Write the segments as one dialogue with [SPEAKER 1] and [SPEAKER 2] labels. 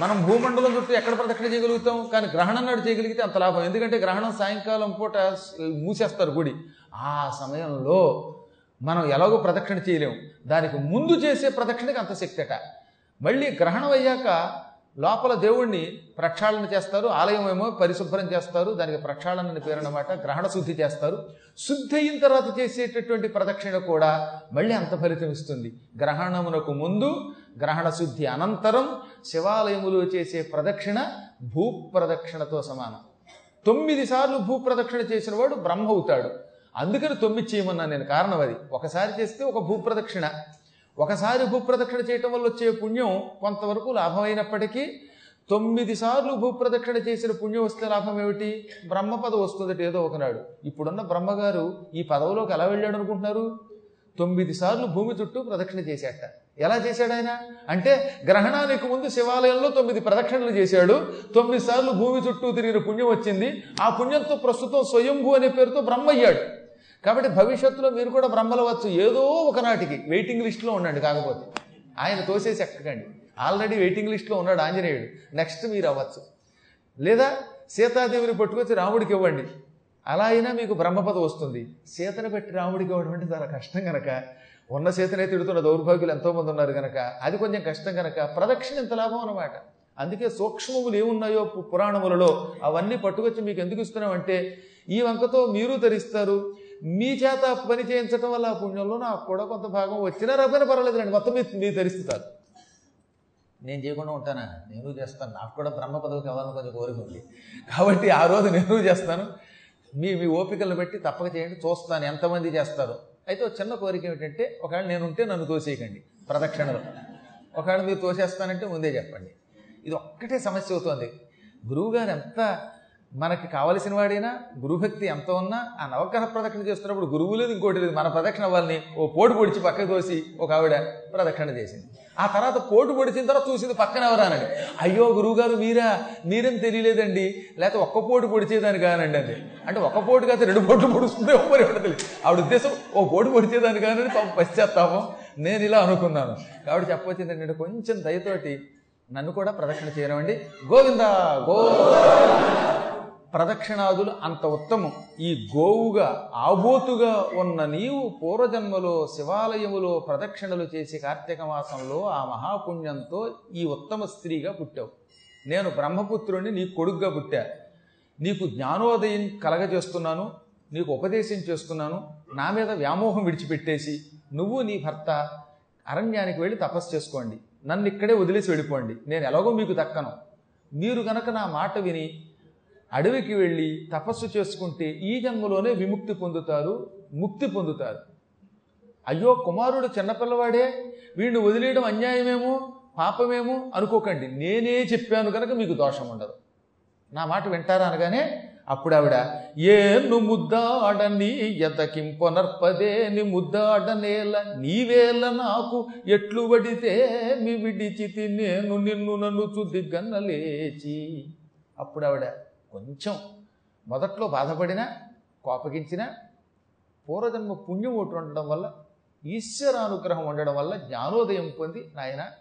[SPEAKER 1] మనం భూమండలం చుట్టూ ఎక్కడ ప్రదక్షిణ చేయగలుగుతాం కానీ గ్రహణం నాడు చేయగలిగితే అంత లాభం. ఎందుకంటే గ్రహణం సాయంకాలం పూట మూసేస్తారు గుడి. ఆ సమయంలో మనం ఎలాగో ప్రదక్షిణ చేయలేము. దానికి ముందు చేసే ప్రదక్షిణకి అంత శక్తి అట. మళ్ళీ గ్రహణం అయ్యాక లోపల దేవుణ్ణి ప్రక్షాళన చేస్తారు ఆలయం ఏమో పరిశుభ్రం చేస్తారు దానికి ప్రక్షాళన అని పేరు అన్నమాట గ్రహణ శుద్ధి చేస్తారు. శుద్ధి అయిన తర్వాత చేసేటటువంటి ప్రదక్షిణ కూడా మళ్ళీ అంత ఫలితం ఇస్తుంది. గ్రహణమునకు ముందు గ్రహణ శుద్ధి అనంతరం శివాలయములో చేసే ప్రదక్షిణ భూ ప్రదక్షిణతో సమానం. తొమ్మిది సార్లు భూప్రదక్షిణ చేసిన వాడు బ్రహ్మ అవుతాడు. అందుకని తొమ్మిది చేయమన్నాను నేను. కారణం అది. ఒకసారి చేస్తే ఒక భూప్రదక్షిణ. ఒకసారి భూప్రదక్షిణ చేయటం వల్ల వచ్చే పుణ్యం కొంతవరకు లాభమైనప్పటికీ తొమ్మిది సార్లు భూప్రదక్షిణ చేసిన పుణ్యం వస్తే లాభం ఏమిటి? బ్రహ్మ పదవి వస్తుందట ఏదో ఒకనాడు. ఇప్పుడున్న బ్రహ్మగారు ఈ పదవిలోకి ఎలా వెళ్ళాడు అనుకుంటున్నారు తొమ్మిది సార్లు భూమి చుట్టూ ప్రదక్షిణ చేశాట ఎలా చేశాడు ఆయన? అంటే గ్రహణానికి ముందు శివాలయంలో తొమ్మిది ప్రదక్షిణలు చేశాడు. తొమ్మిది సార్లు భూమి చుట్టూ తిరిగిన పుణ్యం వచ్చింది. ఆ పుణ్యంతో ప్రస్తుతం స్వయంభూ అనే పేరుతో బ్రహ్మ అయ్యాడు. కాబట్టి భవిష్యత్తులో మీరు కూడా బ్రహ్మలవచ్చు. ఏదో ఒకనాటికి వెయిటింగ్ లిస్ట్లో ఉండండి కాకపోతే. ఆయన తోసేసి ఎక్కకండి. ఆల్రెడీ వెయిటింగ్ లిస్ట్లో ఉన్నాడు ఆంజనేయుడు. నెక్స్ట్ మీరు అవ్వచ్చు. లేదా సీతాదేవిని పట్టుకొచ్చి రాముడికి ఇవ్వండి. అలా అయినా మీకు బ్రహ్మపద వస్తుంది. సీతను పెట్టి రాముడికి అవడం అంటే చాలా కష్టం కనుక ఉన్న సీతనే తిడుతున్న దౌర్భాగ్యులు ఎంతోమంది ఉన్నారు కనుక అది కొంచెం కష్టం కనుక ప్రదక్షిణ ఇంత లాభం అనమాట అందుకే సూక్ష్మములు ఏమున్నాయో పురాణములలో అవన్నీ పట్టుకొచ్చి మీకు ఎందుకు ఇస్తున్నామంటే ఈ వంకతో మీరు ధరిస్తారు మీ చేత పని చేయించడం వల్ల ఆ పుణ్యంలో నాకు కూడా కొంత భాగం వచ్చినా రాకపోయినా పర్వాలేదులేండి. మొత్తం మీ మీరు తరిస్తారు నేను చేయకుండా ఉంటానా? నేను చేస్తాను. నాకు కూడా బ్రహ్మ పదవి కావాలని కొంచెం కోరిక ఉంది. కాబట్టి ఆ రోజు నేను చేస్తాను. మీ మీ ఓపికలను బట్టి తప్పక చేయండి. చూస్తాను ఎంతమంది చేస్తారు. అయితే చిన్న కోరిక ఏమిటంటే ఒకవేళ నేను ఉంటే నన్ను తోసేయకండి ప్రదక్షిణలో. ఒకవేళ మీరు తోసేస్తానంటే ముందే చెప్పండి. ఇది ఒక్కటే సమస్య అవుతుంది. గురువుగారు ఎంత మనకి కావలసిన వాడైనా గురుభక్తి ఎంత ఉన్నా ఆ నవగ్రహ ప్రదక్షిణ చేస్తున్నప్పుడు గురువు లేదు ఇంకోటి లేదు. మన ప్రదక్షిణ అవ్వాలని ఓ పోటు పొడిచి పక్కకు తోసి ఒక ఆవిడ ప్రదక్షిణ చేసింది. ఆ తర్వాత పోటు పొడిచిన తర్వాత చూసింది పక్కన ఎవరానండి అయ్యో గురువుగారు మీరా? మీరేం తెలియలేదండి? లేకపోతే ఒక్క పోటు పొడిచేదాని కానండి అండి అంటే ఒక్క పోటు కాదు రెండు పోట్లు పొడుస్తుందో మరి తెలియదు. ఆవిడ ఉద్దేశం ఓ పోటు పొడిచేదాని కానని పశ్చాత్తాపం. నేను ఇలా అనుకున్నాను. కాబట్టి చెప్పొచ్చింది నేను కొంచెం దయతోటి నన్ను కూడా ప్రదక్షిణ చేయనివ్వండి. గోవిందా గో ప్రదక్షిణాదులు అంత ఉత్తమం. ఈ గోవుగా ఆబోతుగా ఉన్న నీవు పూర్వజన్మలో శివాలయములో ప్రదక్షిణలు చేసి కార్తీక మాసంలో ఆ మహాపుణ్యంతో ఈ ఉత్తమ స్త్రీగా పుట్టావు. నేను బ్రహ్మపుత్రుణ్ణి నీ కొడుగ్గా పుట్టా. నీకు జ్ఞానోదయం కలగజేస్తున్నాను నీకు ఉపదేశం చేస్తున్నాను నా మీద వ్యామోహం విడిచిపెట్టేసి నువ్వు నీ భర్త అరణ్యానికి వెళ్ళి తపస్సు చేసుకోండి. నన్ను ఇక్కడే వదిలేసి వెళ్ళిపోండి. నేను ఎలాగో మీకు దక్కను. మీరు కనుక నా మాట విని అడవికి వెళ్ళి తపస్సు చేసుకుంటే ఈ జన్మలోనే విముక్తి పొందుతారు ముక్తి పొందుతారు. అయ్యో కుమారుడు చిన్నపిల్లవాడే వీడిని వదిలేయడం అన్యాయమేమో పాపమేమో అనుకోకండి. నేనే చెప్పాను కనుక మీకు దోషం ఉండదు. నా మాట వింటారా అనగానే అప్పుడు ఆవిడ ఏను ముద్దాడని ఎతకింపొనర్పదే ని ముద్దాడనేల నీవేల నాకు ఎట్లు వడితే మీ విడిచితి నేను నిన్ను నన్ను చుద్ది గన్నలేచి. అప్పుడు ఆవిడ కొంచెం మొదట్లో బాధపడినా కోపగించినా పూర్వజన్మ పుణ్యం ఒకటి ఉండడం వల్ల ఈశ్వరానుగ్రహం ఉండడం వల్ల జ్ఞానోదయం పొంది నాయన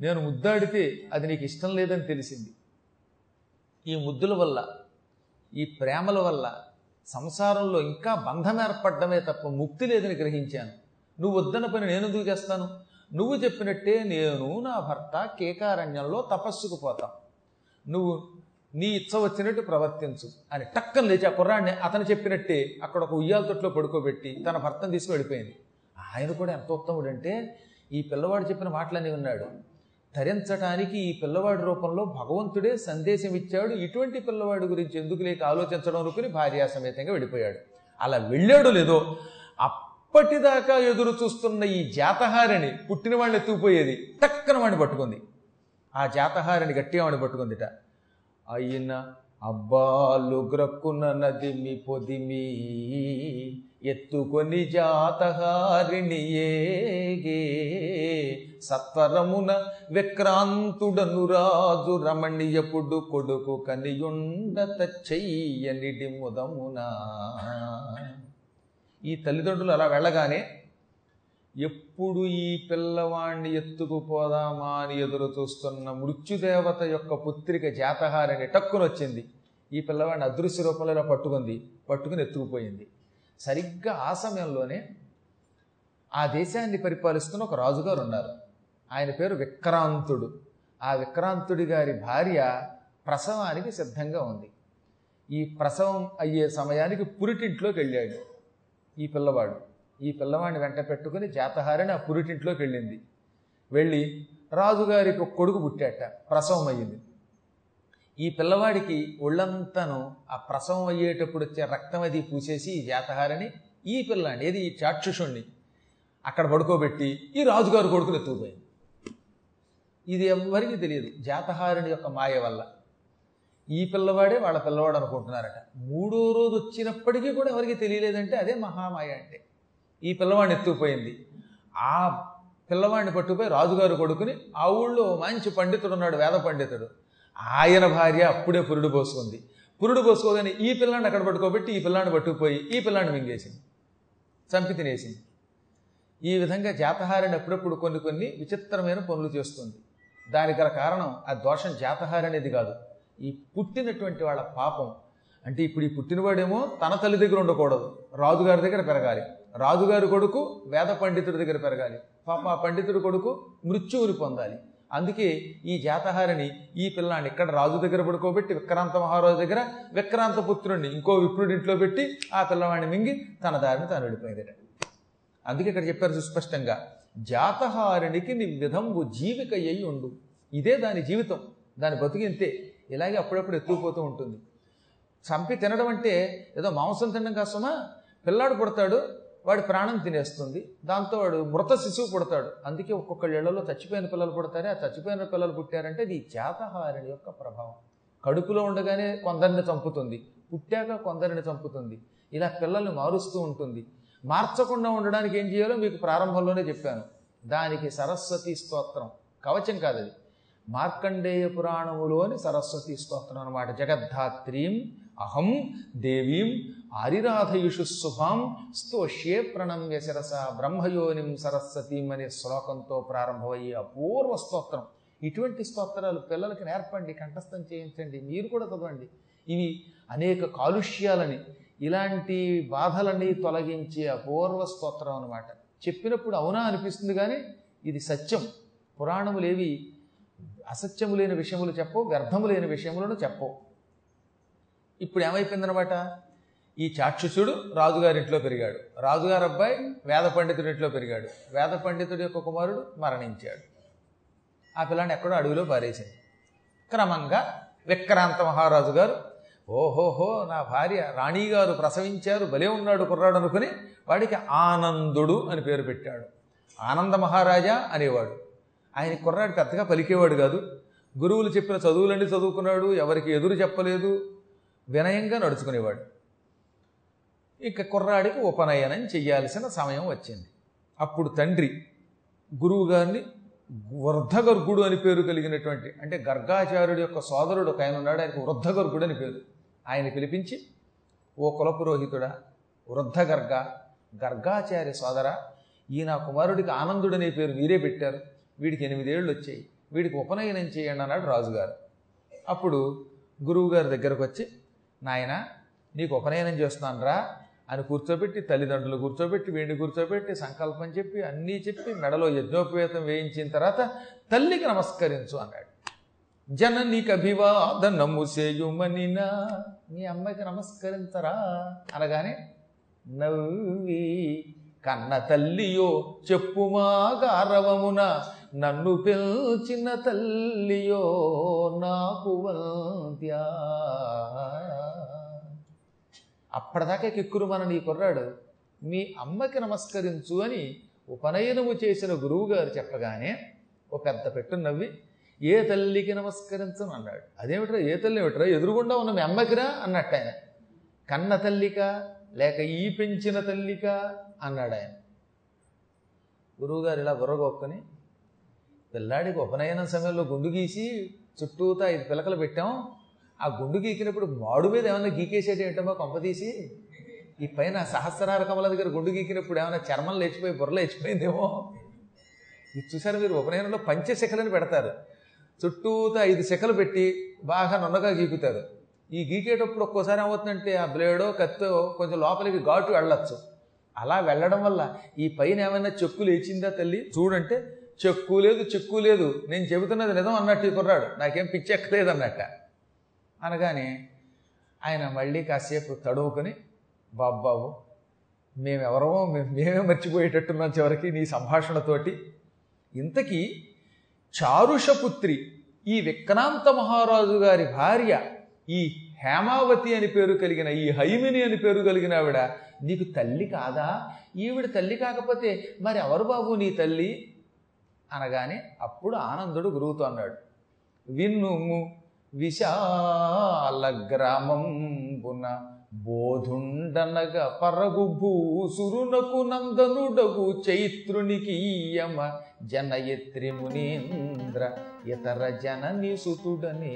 [SPEAKER 1] నేను ముద్దాడితే అది నీకు ఇష్టం లేదని తెలిసింది. ఈ ముద్దుల వల్ల ఈ ప్రేమల వల్ల సంసారంలో ఇంకా బంధం ఏర్పడమే తప్ప ముక్తి లేదని గ్రహించాను. నువ్వు వద్దన పని నేను ఎందుకు చేస్తాను? నువ్వు చెప్పినట్టే నేను నా భర్త కేకారణ్యంలో తపస్సుకు పోతాం. నువ్వు నీ ఇచ్చ వచ్చినట్టు ప్రవర్తించు అని టక్కన లేచి ఆ కుర్రాడిని అతను చెప్పినట్టే అక్కడ ఒక ఉయ్యాల తొట్లో పడుకోబెట్టి తన భర్తను తీసుకు వెళ్ళిపోయింది. ఆయన కూడా ఎంత ఉత్తముడంటే ఈ పిల్లవాడు చెప్పిన మాటలన్నీ ఉన్నాడు ధరించడానికి ఈ పిల్లవాడి రూపంలో భగవంతుడే సందేశం ఇచ్చాడు. ఇటువంటి పిల్లవాడి గురించి ఎందుకు లేక ఆలోచించడం అనుకుని భార్యా సమేతంగా వెళ్ళిపోయాడు. అలా వెళ్ళాడు లేదో అప్పటిదాకా ఎదురు చూస్తున్న ఈ జాతహారిని పుట్టిన వాడిని ఎత్తుకుపోయేది. టక్కన వాడిని పట్టుకుంది. ఆ జాతహారిని గట్టిగా వాడిని పట్టుకుందిట. అయిన అబ్బాలు గ్రక్కున నదిమి పొదిమి ఎత్తుకొని జాతహారిణి ఏగే. సత్వరమున విక్రాంతుడను రాజు రమణీయపుడు కొడుకు కనియుండత చెయ్యనిడి ముదమున. ఈ తల్లిదండ్రులు అలా వెళ్ళగానే ఎప్పుడు ఈ పిల్లవాణ్ణి ఎత్తుకుపోదామా అని ఎదురు చూస్తున్న మృత్యుదేవత యొక్క పుత్రిక జాతహారిని టక్కునొచ్చింది ఈ పిల్లవాడిని అదృశ్య రూపంలో పట్టుకుంది పట్టుకుని ఎత్తుకుపోయింది. సరిగ్గా ఆ సమయంలోనే ఆ దేశాన్ని పరిపాలిస్తున్న ఒక రాజుగారు ఉన్నారు. ఆయన పేరు విక్రాంతుడు. ఆ విక్రాంతుడి గారి భార్య ప్రసవానికి సిద్ధంగా ఉంది. ఈ ప్రసవం అయ్యే సమయానికి పురిటింట్లోకి వెళ్ళాడు ఈ పిల్లవాడు. ఈ పిల్లవాడిని వెంట పెట్టుకుని జాతహారిని ఆ పురిటింట్లోకి వెళ్ళింది. వెళ్ళి రాజుగారికి ఒక కొడుకు పుట్టాట ప్రసవం అయ్యింది. ఈ పిల్లవాడికి ఒళ్ళంతాను ఆ ప్రసవం అయ్యేటప్పుడు వచ్చే రక్తం అది పూసేసి ఈ జాతహారిని ఈ పిల్లాన్ని ఏది ఈ చాక్షుషుణ్ణి అక్కడ పడుకోబెట్టి ఈ రాజుగారు కొడుకుని ఎత్తుకుపోయింది ఇది ఎవరికి తెలియదు జాతహారిణి యొక్క మాయ వల్ల. ఈ పిల్లవాడే వాళ్ళ పిల్లవాడు అనుకుంటున్నారట. మూడో రోజు వచ్చినప్పటికీ కూడా ఎవరికి తెలియలేదంటే అదే మహామాయ అంటే. ఈ పిల్లవాడిని ఎత్తుకుపోయింది. ఆ పిల్లవాడిని పట్టుకుపోయి రాజుగారు కొడుకుని ఆ ఊళ్ళో మంచి పండితుడు ఉన్నాడు వేద పండితుడు. ఆయన భార్య అప్పుడే పురుడు పోసుకుంది. పురుడు పోసుకోగానే ఈ పిల్లాన్ని అక్కడ పట్టుకోబెట్టి ఈ పిల్లాన్ని పట్టుకుపోయి ఈ పిల్లాన్ని మింగేసింది. చంపి తినేసింది. ఈ విధంగా జాతహారిని అప్పుడప్పుడు కొన్ని కొన్ని విచిత్రమైన పనులు చేస్తుంది. దానికి గల కారణం ఆ దోషం జాతహారి అనేది కాదు. ఈ పుట్టినటువంటి వాళ్ళ పాపం. అంటే ఇప్పుడు ఈ పుట్టినవాడేమో తన తల్లి దగ్గర ఉండకూడదు. రాజుగారి దగ్గర పెరగాలి. రాజుగారి కొడుకు వేద పండితుడి దగ్గర పెరగాలి. పాప ఆ పండితుడి కొడుకు మృత్యువుని పొందాలి. అందుకే ఈ జాతహారిని ఈ పిల్లాన్ని ఇక్కడ రాజు దగ్గర పడుకోబెట్టి విక్రాంత మహారాజు దగ్గర విక్రాంత పుత్రుడిని ఇంకో విప్రుడి ఇంట్లో పెట్టి ఆ పిల్లవాడిని మింగి తన దారిని తాను వెళ్ళిపోయిందట. అందుకే ఇక్కడ చెప్పారు సుస్పష్టంగా జాతహారినికి నీ విధంబు జీవిక అయ్యి ఉండు. ఇదే దాని జీవితం. దాని బతికింతే ఇలాగే అప్పుడప్పుడు ఎత్తుకుపోతూ ఉంటుంది. చంపి తినడం అంటే ఏదో మాంసం తినడం కాసమా? పిల్లాడు పుడతాడు వాడి ప్రాణం తినేస్తుంది. దాంతో వాడు మృత శిశువు పుడతాడు. అందుకే ఒక్కొక్క ఇళ్ళలో చచ్చిపోయిన పిల్లలు పుడతారే. ఆ చచ్చిపోయిన పిల్లలు పుట్టారంటే ఇది చేతహారిణి యొక్క ప్రభావం. కడుపులో ఉండగానే కొందరిని చంపుతుంది. పుట్టాక కొందరిని చంపుతుంది. ఇలా పిల్లల్ని మారుస్తూ ఉంటుంది. మార్చకుండా ఉండడానికి ఏం చేయాలో మీకు ప్రారంభంలోనే చెప్పాను. దానికి సరస్వతి స్తోత్రం. కవచం కాదు మార్కండేయ పురాణములోని సరస్వతి స్తోత్రం అనమాట జగద్ధాత్రీం అహం దేవీం ఆరిరాధయుషు శుభాం స్తోష్యే ప్రణమ్య శిరస బ్రహ్మయోనిం సరస్వతీం అనే శ్లోకంతో ప్రారంభమయ్యే అపూర్వ స్తోత్రం. ఇటువంటి స్తోత్రాలు పిల్లలకి నేర్పండి కంఠస్థం చేయించండి మీరు కూడా చదవండి. ఇవి అనేక కాలుష్యాలని ఇలాంటి బాధలని తొలగించే అపూర్వ స్తోత్రం అనమాట చెప్పినప్పుడు అవునా అనిపిస్తుంది కానీ ఇది సత్యం. పురాణములేవి అసత్యము లేని విషయములు చెప్పవు వ్యర్థము లేని విషయములను చెప్పవు. ఇప్పుడు ఏమైపోయిందనమాట ఈ చాక్షుషుడు రాజుగారింట్లో పెరిగాడు. రాజుగారి అబ్బాయి వేద పండితుడి ఇంట్లో పెరిగాడు. వేద పండితుడి యొక్క కుమారుడు మరణించాడు. ఆ పిల్లాన్ని ఎక్కడో అడవిలో పారేసింది క్రమంగా విక్రాంత మహారాజు గారు ఓహోహో నా భార్య రాణిగారు ప్రసవించారు భలే ఉన్నాడు కుర్రాడు అనుకుని వాడికి ఆనందుడు అని పేరు పెట్టాడు. ఆనంద మహారాజా అనేవాడు. ఆయన కుర్రాడు పెద్దగా పలికేవాడు కాదు. గురువులు చెప్పిన చదువులన్నీ చదువుకున్నాడు ఎవరికి ఎదురు చెప్పలేదు. వినయంగా నడుచుకునేవాడు. ఇక కుర్రాడికి ఉపనయనం చేయాల్సిన సమయం వచ్చింది. అప్పుడు తండ్రి గురువుగారిని వృద్ధగర్గుడు అని పేరు కలిగినటువంటి అంటే గర్గాచార్యుడి యొక్క సోదరుడు ఒక ఆయన ఉన్నాడు ఆయనకు వృద్ధగర్గుడు అని పేరు. ఆయన పిలిపించి ఓ కులపురోహితుడా వృద్ధ గర్గ గర్గాచార్య సోదర ఈ నా కుమారుడికి ఆనందుడు అనే పేరు మీరే పెట్టారు. వీడికి ఎనిమిదేళ్ళు వచ్చాయి. వీడికి ఉపనయనం చేయండి అన్నాడు రాజుగారు. అప్పుడు గురువుగారి దగ్గరకు వచ్చి నాయన నీకు ఉపనయనం చేస్తున్నాను రా అని కూర్చోబెట్టి తల్లిదండ్రులు కూర్చోబెట్టి వీడిని కూర్చోబెట్టి సంకల్పం చెప్పి అన్నీ చెప్పి మెడలో యజ్ఞోపేతం వేయించిన తర్వాత తల్లికి నమస్కరించు అన్నాడు. నీకు అభివాదనము చేయుమనినా మీ అమ్మాయికి నమస్కరించరా? అనగానే నవ్వి కన్న తల్లియో చెప్పుమా గారవమున నన్ను పిల్చిన తల్లియో నాకు వంద్యా. అప్పటిదాకా కిక్కురు మన నీ కుర్రాడు మీ అమ్మకి నమస్కరించు అని ఉపనయనము చేసిన గురువుగారు చెప్పగానే ఓ పెద్ద పెట్టు నవ్వి ఏ తల్లికి నమస్కరించను అన్నాడు. అదేమిట్రా ఏ తల్లి ఏమిట్రా ఎదురుగుండా ఉన్న మీ అమ్మకిరా అన్నట్టు ఆయన. కన్న తల్లిక లేక ఈ పెంచిన తల్లిక అన్నాడు ఆయన. గురువుగారు ఇలా బుర్రగొక్కుని పిల్లాడికి ఉపనయనం సమయంలో గుండు గీసి చుట్టూతా ఐదు పిలకలు పెట్టాం. ఆ గుండు గీకినప్పుడు మాడు మీద ఏమైనా గీకేసేటి ఏంటమ్మా కొంపదీసి ఈ పైన సహస్రార కమల దగ్గర గుండు గీకినప్పుడు ఏమైనా చర్మం లేచిపోయి బుర్ర లేచిపోయిందేమో? ఇది చూసారు మీరు? ఉపనయనంలో పంచశిఖలని పెడతారు. చుట్టూతో ఐదు శిఖలు పెట్టి బాగా నున్నగా గీకుతారు. ఈ గీకేటప్పుడు ఒక్కోసారి ఏమవుతుందంటే ఆ బ్లేడో కత్తో కొంచెం లోపలికి ఘాటు వెళ్ళొచ్చు. అలా వెళ్ళడం వల్ల ఈ పైన ఏమైనా చెక్కు లేచిందా తల్లి? చూడంటే చెక్కు లేదు చెక్కు లేదు. నేను చెబుతున్నది నిజం అన్నట్టు కుర్రాడు. నాకేం పిచ్చెక్కలేదు అన్నట్ట అనగానే ఆయన మళ్ళీ కాసేపు తడువుకొని బాబాబు మేమెవరమో మేమే మర్చిపోయేటట్టున్నాం చివరికి నీ సంభాషణతోటి. ఇంతకీ చారుషపుత్రి ఈ విక్రాంత మహారాజు గారి భార్య ఈ హేమావతి అని పేరు కలిగిన ఈ హైమిని అని పేరు కలిగిన ఆవిడ నీకు తల్లి కాదా? ఈవిడ తల్లి కాకపోతే మరి ఎవరు బాబు నీ తల్లి? అనగానే అప్పుడు ఆనందుడు గురువుతో అన్నాడు విన్నుము విశాల గ్రామంబున బోధుండనగ పరగు భూసురునకు నందనుడగు చైత్రునికి యమ జనయత్రి మునీంద్ర ఇతర జనని సుతుడనే.